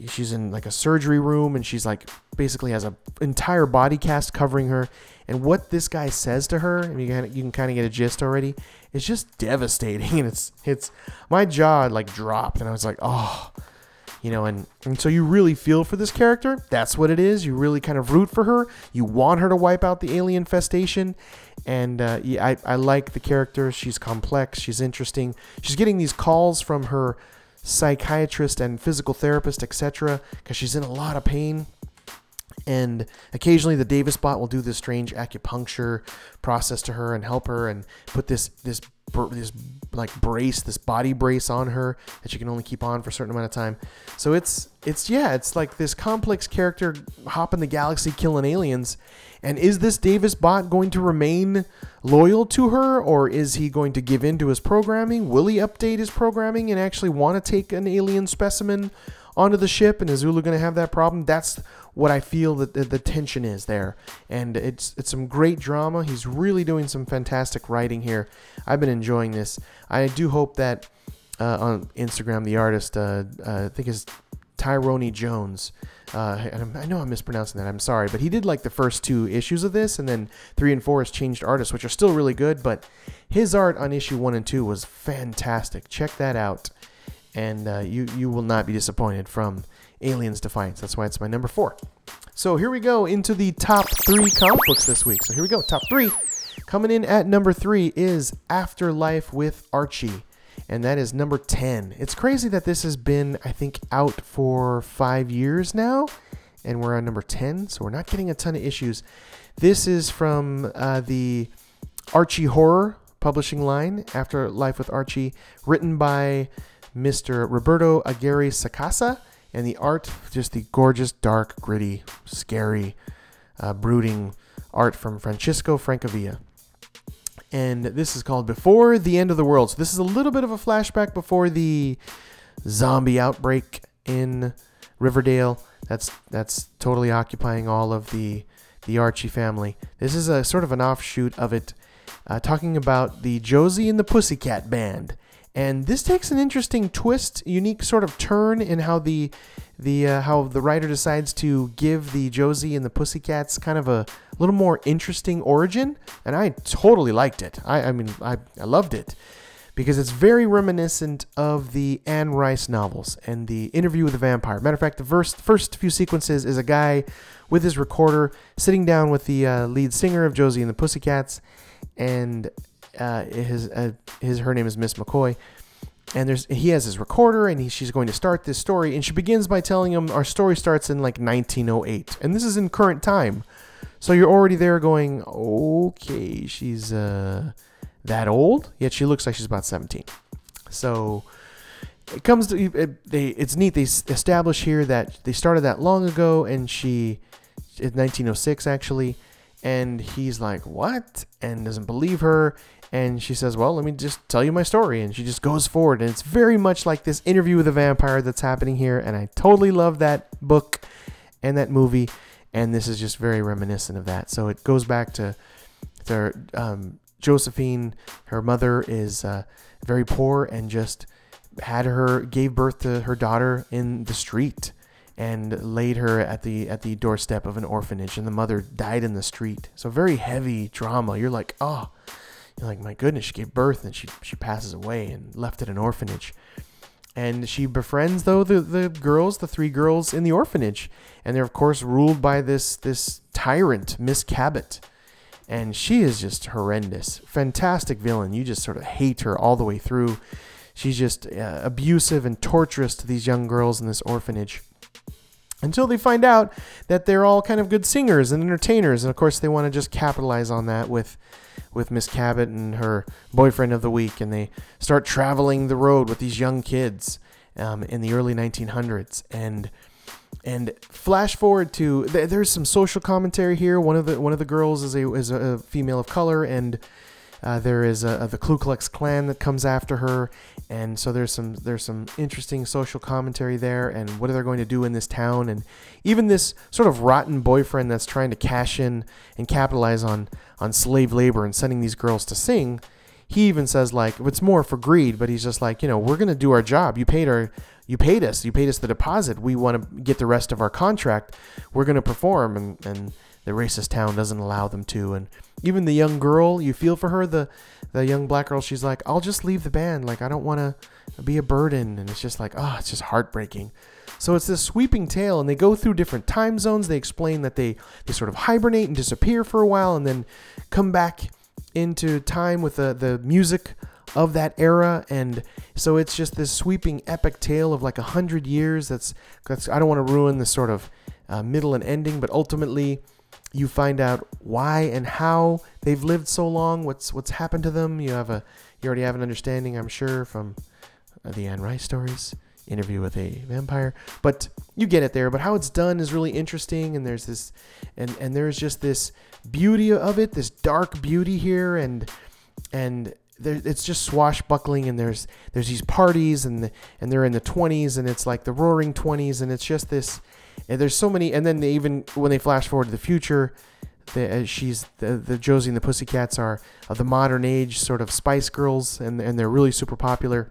she's in like a surgery room and she's like basically has a entire body cast covering her. And what this guy says to her and you can you can kind of get a gist already it's just devastating and it's it's my jaw like dropped and I was like oh you know and and so you really feel for this character. That's what it is. You really kind of root for her. You want her to wipe out the alien infestation. And uh, yeah, I, I like the character. She's complex. She's interesting. She's getting these calls from her psychiatrist and physical therapist, etc., because she's in a lot of pain. And occasionally, the Davis bot will do this strange acupuncture process to her and help her and put this this this like brace, this body brace on her that she can only keep on for a certain amount of time. So it's it's yeah, it's like this complex character hopping the galaxy, killing aliens. And is this Davis bot going to remain loyal to her, or is he going to give in to his programming? Will he update his programming and actually want to take an alien specimen onto the ship? And is Zulu going to have that problem? That's what I feel that the, the, tension is there, and it's it's some great drama. He's really doing some fantastic writing here. I've been enjoying this. I do hope that uh, on Instagram, the artist uh, uh, I think is Tyrone Jones. Uh, I know I'm mispronouncing that. I'm sorry, but he did like the first two issues of this, and then three and four has changed artists, which are still really good. But his art on issue one and two was fantastic. Check that out, and uh, you you will not be disappointed from Aliens Defiance. That's why it's my number four. So here we go into the top three comic books this week. So here we go. Top three. Coming in at number three is Afterlife with Archie. And that is number 10. It's crazy that this has been, I think, out for five years now. And we're on number 10. So we're not getting a ton of issues. This is from uh, the Archie Horror publishing line, Afterlife with Archie, written by Mr. Roberto Aguirre Sacasa and the art, just the gorgeous, dark, gritty, scary, uh, brooding art from Francisco Francavilla. And this is called Before the End of the World. So this is a little bit of a flashback before the zombie outbreak in Riverdale. That's that's totally occupying all of the the Archie family. This is a sort of an offshoot of it, uh, talking about the Josie and the Pussycat Band and this takes an interesting twist, unique sort of turn in how the the uh, how the writer decides to give the Josie and the Pussycats kind of a little more interesting origin, and I totally liked it. I, I mean, I, I loved it. because it's very reminiscent of the Anne Rice novels and the Interview with the Vampire. Matter of fact, the first first few sequences is a guy with his recorder sitting down with the uh, lead singer of Josie and the Pussycats, and uh, his uh, his her name is Miss McCoy. And there's he has his recorder and he, she's going to start this story and she begins by telling him our story starts in like 1908 and this is in current time so you're already there going okay she's uh that old, yet she looks like she's about 17. So it comes to it, they. It's neat. They establish here that they started that long ago, and she, in 1906 actually, and he's like, "What?" and doesn't believe her. And she says, "Well, let me just tell you my story." And she just goes forward, and it's very much like this interview with a vampire that's happening here. And I totally love that book and that movie. And this is just very reminiscent of that. So it goes back to their um, Josephine, her mother is uh, very poor and just had her gave birth to her daughter in the street and laid her at the at the doorstep of an orphanage and the mother died in the street. So very heavy drama. You're like, "Oh, you're like, my goodness, she gave birth and she she passes away and left at an orphanage." And she befriends though the, the girls, the three girls in the orphanage, and they're of course ruled by this this tyrant, Miss Cabot and she is just horrendous. Fantastic villain. You just sort of hate her all the way through. She's just uh, abusive and torturous to these young girls in this orphanage. Until they find out that they're all kind of good singers and entertainers, and of course they want to just capitalize on that with with Miss Cabot and her boyfriend of the week, and they start traveling the road with these young kids um, in the early 1900s, and and flash forward to there's some social commentary here. One of the one of the girls is a is a female of color, and uh, there is a, a, the Ku Klux Klan that comes after her, and so there's some there's some interesting social commentary there, and what are they going to do in this town, and even this sort of rotten boyfriend that's trying to cash in and capitalize on on slave labor and sending these girls to sing. He even says like it's more for greed, but he's just like you know we're gonna do our job. You paid our you paid us, you paid us the deposit. We want to get the rest of our contract. We're to perform, and and the racist town doesn't allow them to. And even the young girl, you feel for her, the the young black girl. She's like, I'll just leave the band. Like I don't want to be a burden. And it's just like, oh, it's just heartbreaking. So it's this sweeping tale, and they go through different time zones. They explain that they they sort of hibernate and disappear for a while, and then come back into time with the the music of that era and so it's just this sweeping epic tale of like a hundred years that's that's i don't want to ruin the sort of uh, middle and ending but ultimately you find out why and how they've lived so long what's what's happened to them. You have a you already have an understanding i'm sure from the anne rice stories interview with a vampire. But you get it there but how it's done is really interesting and there's this and and there's just this beauty of it this dark beauty here and and there, it's just swashbuckling and there's there's these parties and the, and they're in the 20s and it's like the roaring 20s and it's just this and there's so many and then they even when they flash forward to the future the, uh, she's the, the Josie and the Pussycats are of the modern age sort of Spice Girls and and they're really super popular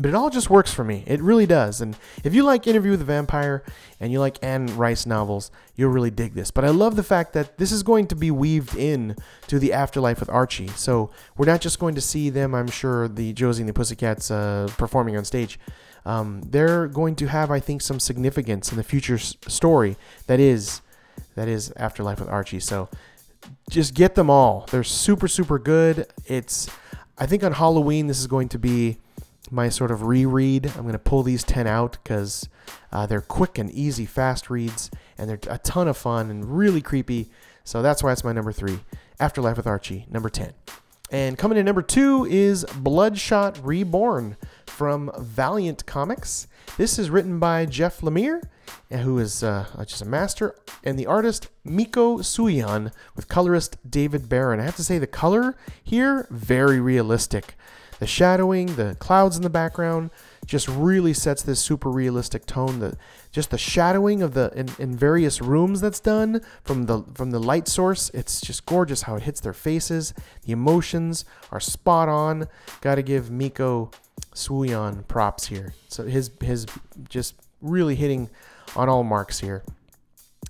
but it all just works for me. It really does. And if you like Interview with the Vampire and you like Anne Rice novels, you'll really dig this. But I love the fact that this is going to be weaved in to the afterlife with Archie. So we're not just going to see them, I'm sure, the Josie and the Pussycats uh, performing on stage. Um, they're going to have, I think, some significance in the future s- story that is that is Afterlife with Archie. So just get them all. They're super, super good. It's I think on Halloween this is going to be my sort of reread. I'm going to pull these 10 out because uh, they're quick and easy, fast reads, and they're a ton of fun and really creepy. So that's why it's my number three. Afterlife with Archie, number 10. And coming in number two is Bloodshot Reborn from Valiant Comics. This is written by Jeff Lemire, who is uh, just a master, and the artist Mico Suayan with colorist David Baron. I have to say, the color here, very realistic. The shadowing, the clouds in the background, just really sets this super realistic tone. The just the shadowing of the in, in various rooms that's done from the from the light source. It's just gorgeous how it hits their faces. The emotions are spot on. Got to give Mico Suayan props here. So his his just really hitting on all marks here.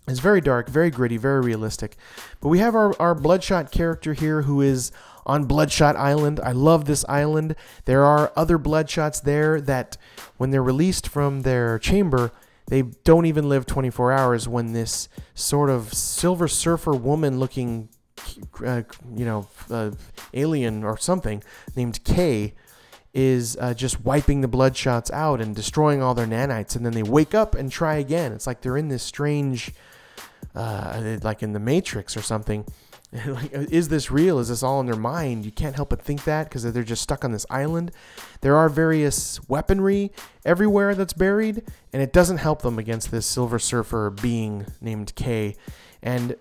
It's very dark, very gritty, very realistic. But we have our, our Bloodshot character here who is on Bloodshot Island. I love this island. There are other Bloodshots there that, when they're released from their chamber, they don't even live 24 hours when this sort of Silver Surfer woman looking, uh, you know, uh, alien or something named Kay is uh, just wiping the bloodshots out and destroying all their nanites, and then they wake up and try again. It's like they're in this strange, uh, like in the Matrix or something. like, uh, is this real? Is this all in their mind? You can't help but think that because they're just stuck on this island. There are various weaponry everywhere that's buried, and it doesn't help them against this Silver Surfer being named Kay. And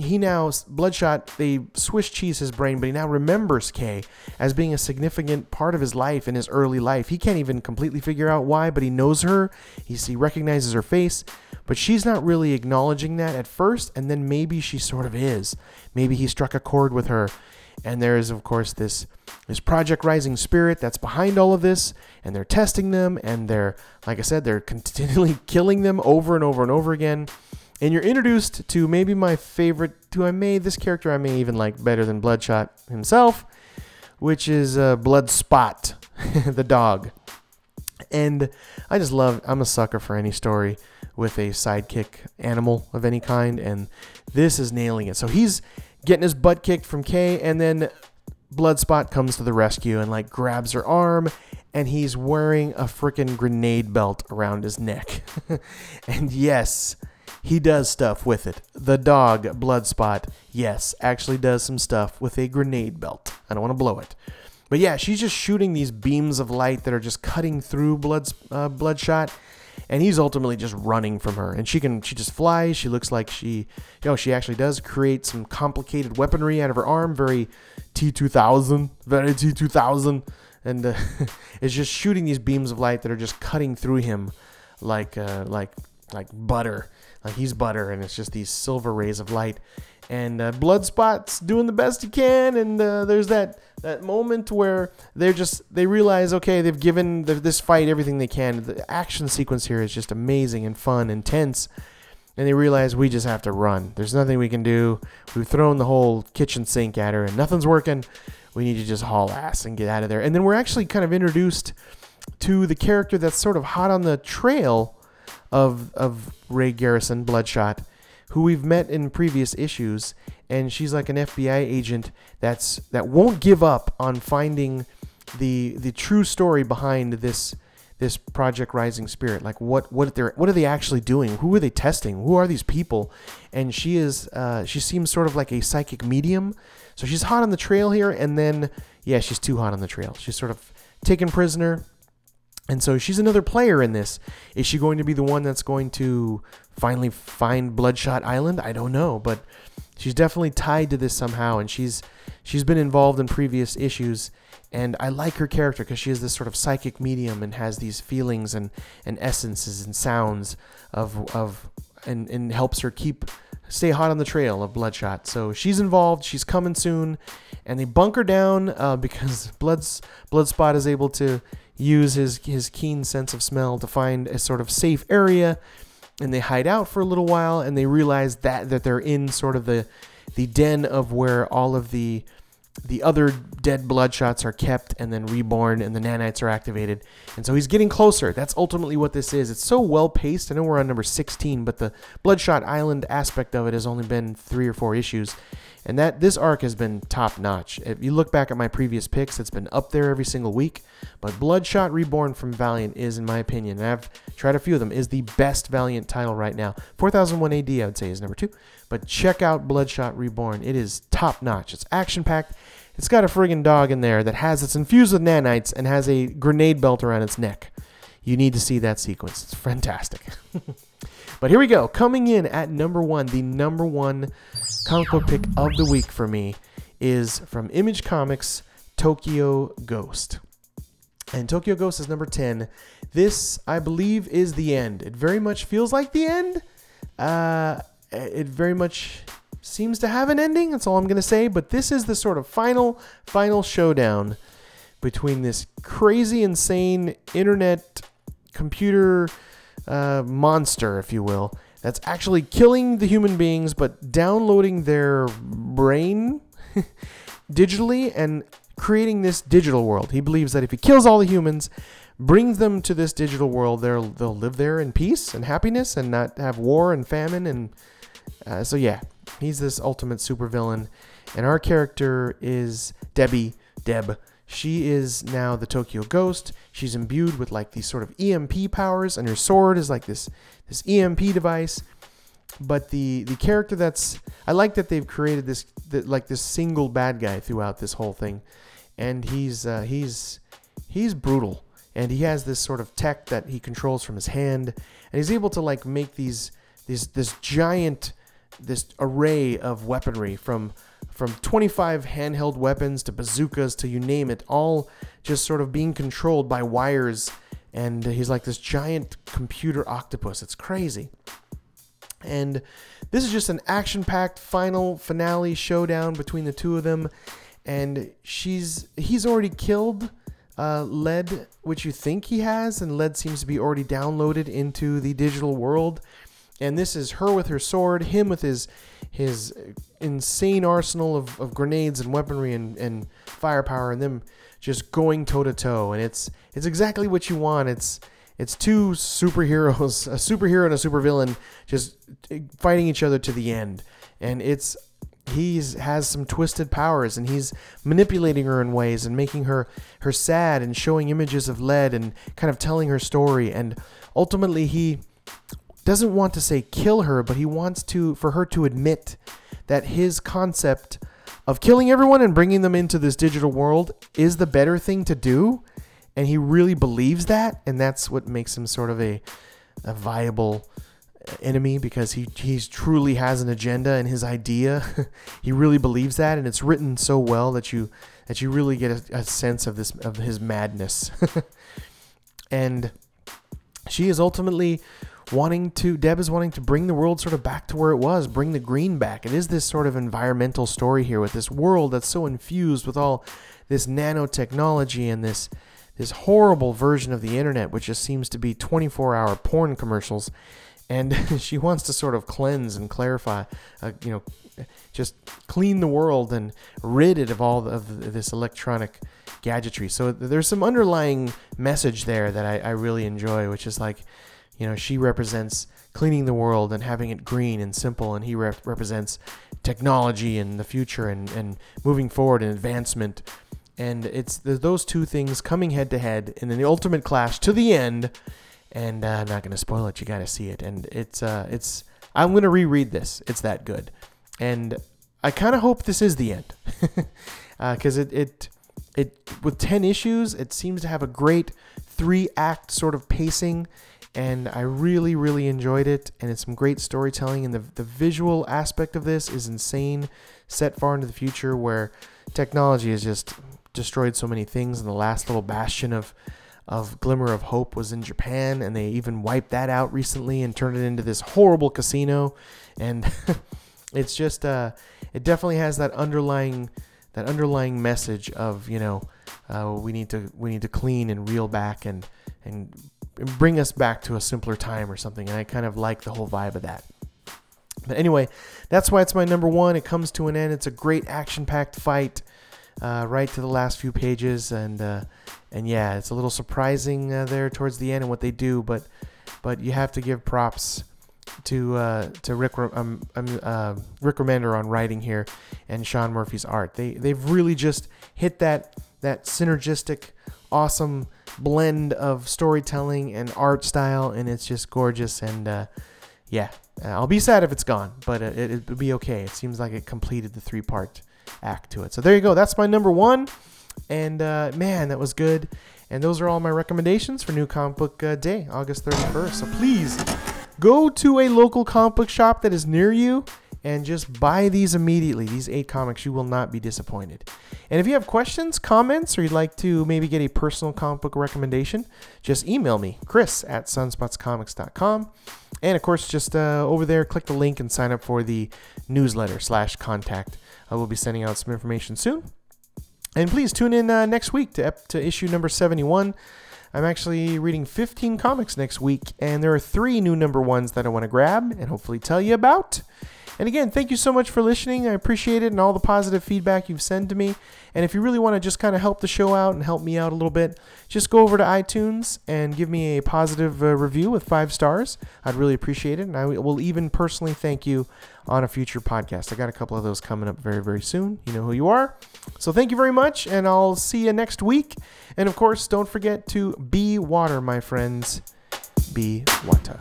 he now bloodshot they swiss cheese his brain but he now remembers kay as being a significant part of his life in his early life. He can't even completely figure out why but he knows her. He recognizes her face but she's not really acknowledging that at first and then maybe she sort of is. Maybe he struck a chord with her. And there is of course this this project rising spirit that's behind all of this and they're testing them and they're like i said they're continually killing them over and over and over again and you're introduced to maybe my favorite, who I may, this character I may even like better than Bloodshot himself, which is uh, Bloodspot, the dog. And I just love, I'm a sucker for any story with a sidekick animal of any kind, and this is nailing it. So he's getting his butt kicked from Kay, and then Bloodspot comes to the rescue and like grabs her arm, and he's wearing a freaking grenade belt around his neck. and yes, he does stuff with it. The dog, Bloodspot, yes, actually does some stuff with a grenade belt. I don't want to blow it. But yeah, she's just shooting these beams of light that are just cutting through Blood's, uh, Bloodshot, and he's ultimately just running from her. And she can, she just flies. She looks like she, you know, she actually does create some complicated weaponry out of her arm, very T2000, very T2000, and uh, is just shooting these beams of light that are just cutting through him like, uh, like, like butter he's butter, and it's just these silver rays of light. And uh, Bloodspot's doing the best he can, and uh, there's that that moment where they're just they realize okay they've given the, this fight everything they can. The action sequence here is just amazing and fun, and tense, And they realize we just have to run. There's nothing we can do. We've thrown the whole kitchen sink at her, and nothing's working. We need to just haul ass and get out of there. And then we're actually kind of introduced to the character that's sort of hot on the trail of of Ray Garrison, Bloodshot, who we've met in previous issues, and she's like an FBI agent that's that won't give up on finding the the true story behind this this project rising spirit. Like what what they're what are they actually doing? Who are they testing? Who are these people? And she is uh, she seems sort of like a psychic medium. So she's hot on the trail here and then yeah she's too hot on the trail. She's sort of taken prisoner and so she's another player in this. Is she going to be the one that's going to finally find Bloodshot Island? I don't know, but she's definitely tied to this somehow and she's she's been involved in previous issues and I like her character because she is this sort of psychic medium and has these feelings and, and essences and sounds of of and, and helps her keep stay hot on the trail of Bloodshot. So she's involved. She's coming soon, and they bunker down uh, because Blood's Bloodspot is able to use his his keen sense of smell to find a sort of safe area and they hide out for a little while and they realize that that they're in sort of the the den of where all of the the other dead bloodshots are kept and then reborn and the nanites are activated. And so he's getting closer. That's ultimately what this is. It's so well paced i know we're on number 16 but the bloodshot island aspect of it has only been three or four issues and that this arc has been top notch. If you look back at my previous picks, it's been up there every single week. But Bloodshot Reborn from Valiant is, in my opinion, and I've tried a few of them, is the best Valiant title right now. 4001 AD, I would say, is number two. But check out Bloodshot Reborn. It is top notch. It's action packed. It's got a friggin' dog in there that has it's infused with nanites and has a grenade belt around its neck. You need to see that sequence. It's fantastic. but here we go. Coming in at number one, the number one comic book pick of the week for me is from Image Comics Tokyo Ghost. And Tokyo Ghost is number 10. This, I believe, is the end. It very much feels like the end. Uh, it very much seems to have an ending. That's all I'm going to say. But this is the sort of final, final showdown between this crazy, insane internet computer uh, monster, if you will, that's actually killing the human beings but downloading their brain digitally and creating this digital world. He believes that if he kills all the humans, brings them to this digital world, they'll they'll live there in peace and happiness and not have war and famine and uh, so yeah, he's this ultimate supervillain. And our character is Debbie Deb. She is now the Tokyo Ghost. She's imbued with like these sort of EMP powers, and her sword is like this this EMP device. But the the character that's I like that they've created this the, like this single bad guy throughout this whole thing, and he's uh, he's he's brutal, and he has this sort of tech that he controls from his hand, and he's able to like make these these this giant this array of weaponry from from 25 handheld weapons to bazookas to you name it, all just sort of being controlled by wires. And he's like this giant computer octopus. It's crazy. And this is just an action packed final finale showdown between the two of them. And she's he's already killed uh, Led, which you think he has, and Led seems to be already downloaded into the digital world. And this is her with her sword, him with his his insane arsenal of, of grenades and weaponry and, and firepower, and them just going toe to toe. And it's it's exactly what you want. It's it's two superheroes, a superhero and a supervillain, just fighting each other to the end. And it's he's has some twisted powers and he's manipulating her in ways and making her her sad and showing images of Led and kind of telling her story and ultimately he doesn't want to say kill her, but he wants to for her to admit that his concept of killing everyone and bringing them into this digital world is the better thing to do, and he really believes that, and that's what makes him sort of a a viable enemy because he he's truly has an agenda and his idea. He really believes that and it's written so well that you that you really get a, a sense of this of his madness. And she is ultimately wanting to Deb is wanting to bring the world sort of back to where it was, bring the green back. It is this sort of environmental story here with this world that's so infused with all this nanotechnology and this this horrible version of the internet which just seems to be 24-hour porn commercials and she wants to sort of cleanse and clarify uh, you know just clean the world and rid it of all of this electronic gadgetry. So there's some underlying message there that I, I really enjoy, which is like you know, she represents cleaning the world and having it green and simple, and he rep- represents technology and the future and, and moving forward and advancement. And it's the, those two things coming head to head in the ultimate clash to the end. And uh, I'm not going to spoil it. You got to see it. And it's uh, it's I'm going to reread this. It's that good. And I kind of hope this is the end because uh, it it it with ten issues, it seems to have a great three act sort of pacing and I really, really enjoyed it. And it's some great storytelling, and the the visual aspect of this is insane. Set far into the future, where technology has just destroyed so many things, and the last little bastion of of glimmer of hope was in Japan, and they even wiped that out recently and turned it into this horrible casino. And it's just, uh, it definitely has that underlying that underlying message of you know uh, we need to we need to clean and reel back and and bring us back to a simpler time or something. And I kind of like the whole vibe of that. But anyway, that's why it's my number one. It comes to an end. It's a great action-packed fight, uh, right to the last few pages, and uh, and yeah, it's a little surprising uh, there towards the end and what they do, but but you have to give props to uh, to Rick um, um, uh, Rick Remender on writing here and Sean Murphy's art. They they've really just hit that that synergistic, awesome blend of storytelling and art style, and it's just gorgeous. And uh, yeah, uh, I'll be sad if it's gone, but it, it, it'll be okay. It seems like it completed the three part act to it. So there you go. That's my number one. And uh, man, that was good. And those are all my recommendations for New Comic Book uh, Day, August 31st. So please go to a local comic book shop that is near you and just buy these immediately. These eight comics, you will not be disappointed. And if you have questions, comments, or you'd like to maybe get a personal comic book recommendation, just email me, chris at sunspotscomics.com. And of course, just uh, over there, click the link and sign up for the newsletter slash contact. I will be sending out some information soon. And please tune in uh, next week to, ep- to issue number 71. I'm actually reading 15 comics next week, and there are three new number ones that I want to grab and hopefully tell you about. And again, thank you so much for listening. I appreciate it and all the positive feedback you've sent to me. And if you really want to just kind of help the show out and help me out a little bit, just go over to iTunes and give me a positive uh, review with five stars. I'd really appreciate it. And I will even personally thank you on a future podcast. I got a couple of those coming up very, very soon. You know who you are. So thank you very much, and I'll see you next week. And of course, don't forget to be water, my friends. Be water.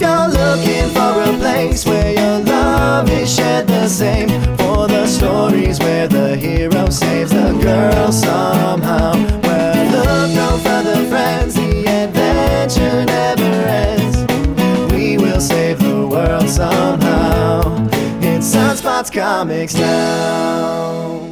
If you're looking for a place where your love is shared the same, for the stories where the hero saves the girl somehow, well, look no further, friends, the adventure never ends. We will save the world somehow. It's Sunspots Comics now.